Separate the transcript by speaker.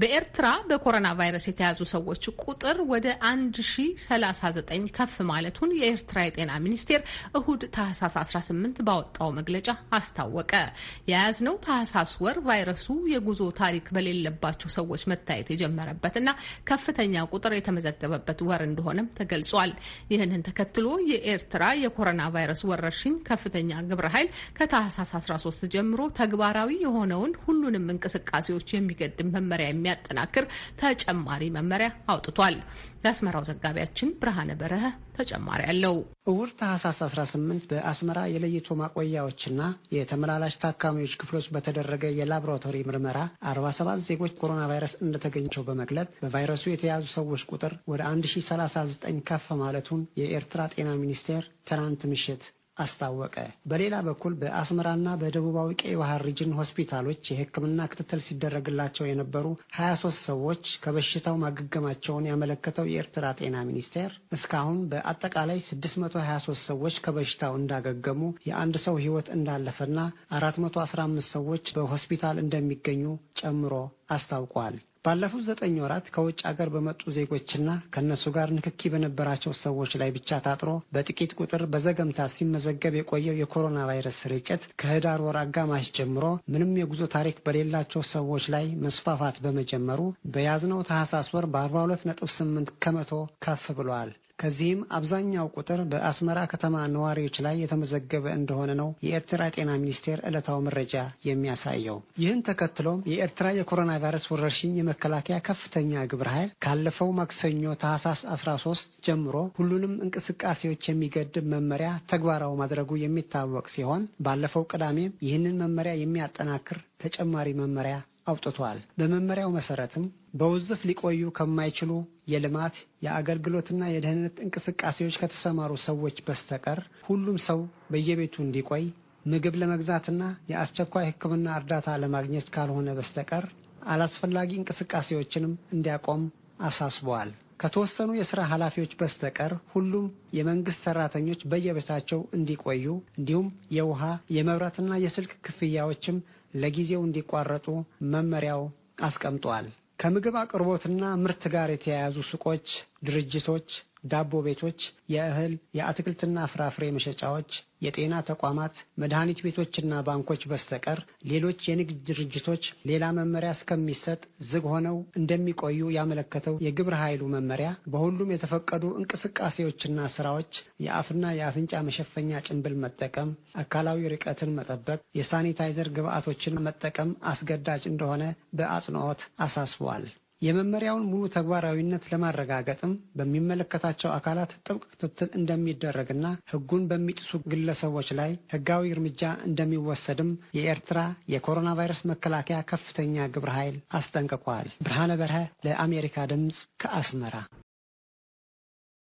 Speaker 1: በኤርትራ በኮሮና ቫይረስ የተያዙ ሰዎች ቁጥር ወደ 1039 ከፍ ማለቱን የኤርትራ የጤና ሚኒስቴር እሁድ ታህሳስ 18 ባወጣው መግለጫ አስታወቀ። የያዝነው ታህሳስ ወር ቫይረሱ የጉዞ ታሪክ በሌለባቸው ሰዎች መታየት የጀመረበትና ከፍተኛ ቁጥር የተመዘገበበት ወር እንደሆነም ተገልጿል። ይህንን ተከትሎ የኤርትራ የኮሮና ቫይረስ ወረርሽኝ ከፍተኛ ግብረ ኃይል ከታህሳስ 13 ጀምሮ ተግባራዊ የሆነውን ሁሉንም እንቅስቃሴዎች የሚገድም መመሪያ የሚያጠናክር ተጨማሪ መመሪያ አውጥቷል። የአስመራው ዘጋቢያችን ብርሃነ በረሀ ተጨማሪ አለው።
Speaker 2: እሁድ ታህሳስ 18 በአስመራ የለይቶ ማቆያዎችና የተመላላሽ ታካሚዎች ክፍሎች በተደረገ የላቦራቶሪ ምርመራ 47 ዜጎች ኮሮና ቫይረስ እንደተገኘቸው በመግለጽ በቫይረሱ የተያዙ ሰዎች ቁጥር ወደ 1039 ከፍ ማለቱን የኤርትራ ጤና ሚኒስቴር ትናንት ምሽት አስታወቀ። በሌላ በኩል በአስመራና በደቡባዊ ቀይ ባህር ሪጅን ሆስፒታሎች የሕክምና ክትትል ሲደረግላቸው የነበሩ 23 ሰዎች ከበሽታው ማገገማቸውን ያመለከተው የኤርትራ ጤና ሚኒስቴር እስካሁን በአጠቃላይ 623 ሰዎች ከበሽታው እንዳገገሙ፣ የአንድ ሰው ሕይወት እንዳለፈና 415 ሰዎች በሆስፒታል እንደሚገኙ ጨምሮ አስታውቋል። ባለፉት ዘጠኝ ወራት ከውጭ አገር በመጡ ዜጎችና ከእነሱ ጋር ንክኪ በነበራቸው ሰዎች ላይ ብቻ ታጥሮ በጥቂት ቁጥር በዘገምታ ሲመዘገብ የቆየው የኮሮና ቫይረስ ስርጭት ከህዳር ወር አጋማሽ ጀምሮ ምንም የጉዞ ታሪክ በሌላቸው ሰዎች ላይ መስፋፋት በመጀመሩ በያዝነው ታህሳስ ወር በ42 ነጥብ 8 ከመቶ ከፍ ብሏል። ከዚህም አብዛኛው ቁጥር በአስመራ ከተማ ነዋሪዎች ላይ የተመዘገበ እንደሆነ ነው የኤርትራ ጤና ሚኒስቴር ዕለታዊ መረጃ የሚያሳየው። ይህን ተከትሎም የኤርትራ የኮሮና ቫይረስ ወረርሽኝ የመከላከያ ከፍተኛ ግብረ ኃይል ካለፈው ማክሰኞ ታህሳስ 13 ጀምሮ ሁሉንም እንቅስቃሴዎች የሚገድብ መመሪያ ተግባራዊ ማድረጉ የሚታወቅ ሲሆን ባለፈው ቅዳሜም ይህንን መመሪያ የሚያጠናክር ተጨማሪ መመሪያ አውጥቷል። በመመሪያው መሰረትም በውዝፍ ሊቆዩ ከማይችሉ የልማት የአገልግሎትና የደህንነት እንቅስቃሴዎች ከተሰማሩ ሰዎች በስተቀር ሁሉም ሰው በየቤቱ እንዲቆይ፣ ምግብ ለመግዛትና የአስቸኳይ ሕክምና እርዳታ ለማግኘት ካልሆነ በስተቀር አላስፈላጊ እንቅስቃሴዎችንም እንዲያቆም አሳስበዋል። ከተወሰኑ የስራ ኃላፊዎች በስተቀር ሁሉም የመንግስት ሰራተኞች በየቤታቸው እንዲቆዩ እንዲሁም የውሃ የመብራትና የስልክ ክፍያዎችም ለጊዜው እንዲቋረጡ መመሪያው አስቀምጧል። ከምግብ አቅርቦትና ምርት ጋር የተያያዙ ሱቆች፣ ድርጅቶች፣ ዳቦ ቤቶች፣ የእህል የአትክልትና ፍራፍሬ መሸጫዎች፣ የጤና ተቋማት፣ መድኃኒት ቤቶችና ባንኮች በስተቀር ሌሎች የንግድ ድርጅቶች ሌላ መመሪያ እስከሚሰጥ ዝግ ሆነው እንደሚቆዩ ያመለከተው የግብረ ኃይሉ መመሪያ በሁሉም የተፈቀዱ እንቅስቃሴዎችና ስራዎች የአፍና የአፍንጫ መሸፈኛ ጭንብል መጠቀም፣ አካላዊ ርቀትን መጠበቅ፣ የሳኒታይዘር ግብዓቶችን መጠቀም አስገዳጅ እንደሆነ በአጽንኦት አሳስበዋል። የመመሪያውን ሙሉ ተግባራዊነት ለማረጋገጥም በሚመለከታቸው አካላት ጥብቅ ክትትል እንደሚደረግና ሕጉን በሚጥሱ ግለሰቦች ላይ ሕጋዊ እርምጃ እንደሚወሰድም የኤርትራ የኮሮና ቫይረስ መከላከያ ከፍተኛ ግብረ ኃይል አስጠንቅቋል። ብርሃነ በርሀ ለአሜሪካ ድምፅ ከአስመራ